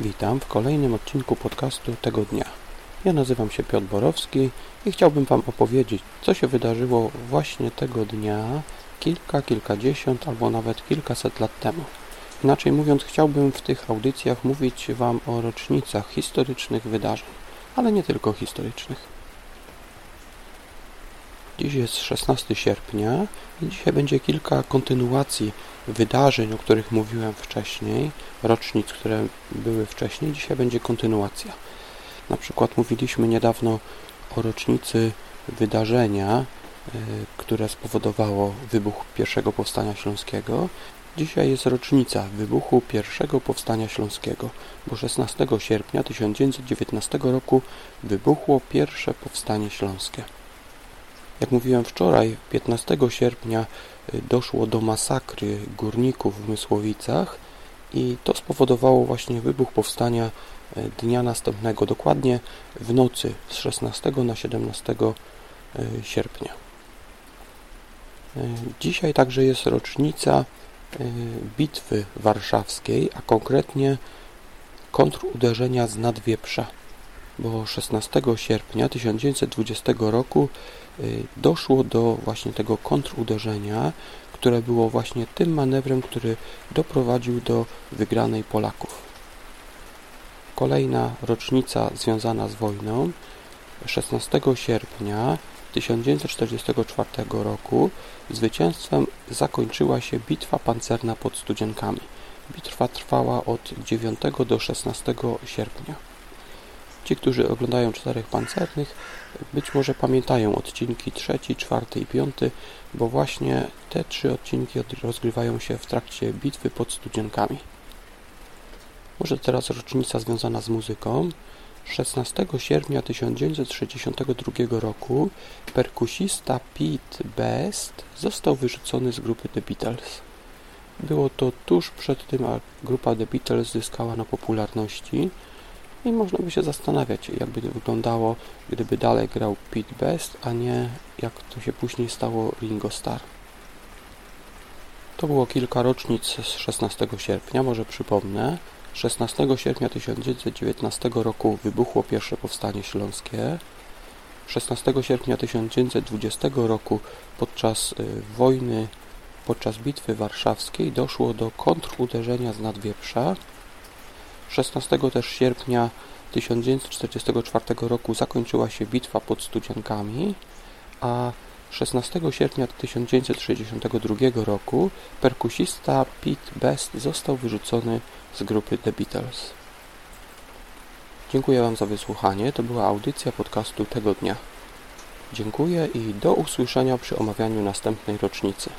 Witam w kolejnym odcinku podcastu tego dnia. Ja nazywam się Piotr Borowski i chciałbym Wam opowiedzieć, co się wydarzyło właśnie tego dnia kilka, kilkadziesiąt albo nawet kilkaset lat temu. Inaczej mówiąc, chciałbym w tych audycjach mówić Wam o rocznicach historycznych wydarzeń, ale nie tylko historycznych. Dziś jest 16 sierpnia i dzisiaj będzie kilka kontynuacji wydarzeń, o których mówiłem wcześniej, rocznic, które były wcześniej. Dzisiaj będzie kontynuacja. Na przykład mówiliśmy niedawno o rocznicy wydarzenia, y, które spowodowało wybuch pierwszego powstania śląskiego. Dzisiaj jest rocznica wybuchu pierwszego powstania śląskiego, bo 16 sierpnia 1919 roku wybuchło pierwsze powstanie śląskie. Jak mówiłem wczoraj, 15 sierpnia y, doszło do masakry górników w Mysłowicach i to spowodowało właśnie wybuch powstania y, dnia następnego, dokładnie w nocy z 16 na 17 y, sierpnia. Dzisiaj także jest rocznica bitwy warszawskiej, a konkretnie kontruderzenia z Nadwieprza, bo 16 sierpnia 1920 roku Y, doszło do właśnie tego kontruderzenia, które było właśnie tym manewrem, który doprowadził do wygranej Polaków. Kolejna rocznica związana z wojną 16 sierpnia 1944 roku zwycięstwem zakończyła się bitwa pancerna pod Studzienkami. Bitwa trwała od 9 do 16 sierpnia. Ci, którzy oglądają Czterech Pancernych, być może pamiętają odcinki trzeci, czwarty i piąty, bo właśnie te trzy odcinki rozgrywają się w trakcie bitwy pod Studzienkami. Może teraz rocznica związana z muzyką. 16 sierpnia 1962 roku perkusista Pete Best został wyrzucony z grupy The Beatles. Było to tuż przed tym, a grupa The Beatles zyskała na popularności. I można by się zastanawiać, jakby to wyglądało, gdyby dalej grał Pete Best, a nie jak to się później stało Ringo Starr. To było kilka rocznic z 16 sierpnia, może przypomnę. 16 sierpnia 1919 roku wybuchło pierwsze powstanie śląskie. 16 sierpnia 1920 roku podczas y, wojny, podczas bitwy warszawskiej doszło do kontruderzenia z Nadwieprza. 16 też sierpnia 1944 roku zakończyła się bitwa pod Studziankami, a 16 sierpnia 1962 roku perkusista Pete Best został wyrzucony z grupy The Beatles. Dziękuję Wam za wysłuchanie. To była audycja podcastu tego dnia. Dziękuję i do usłyszenia przy omawianiu następnej rocznicy.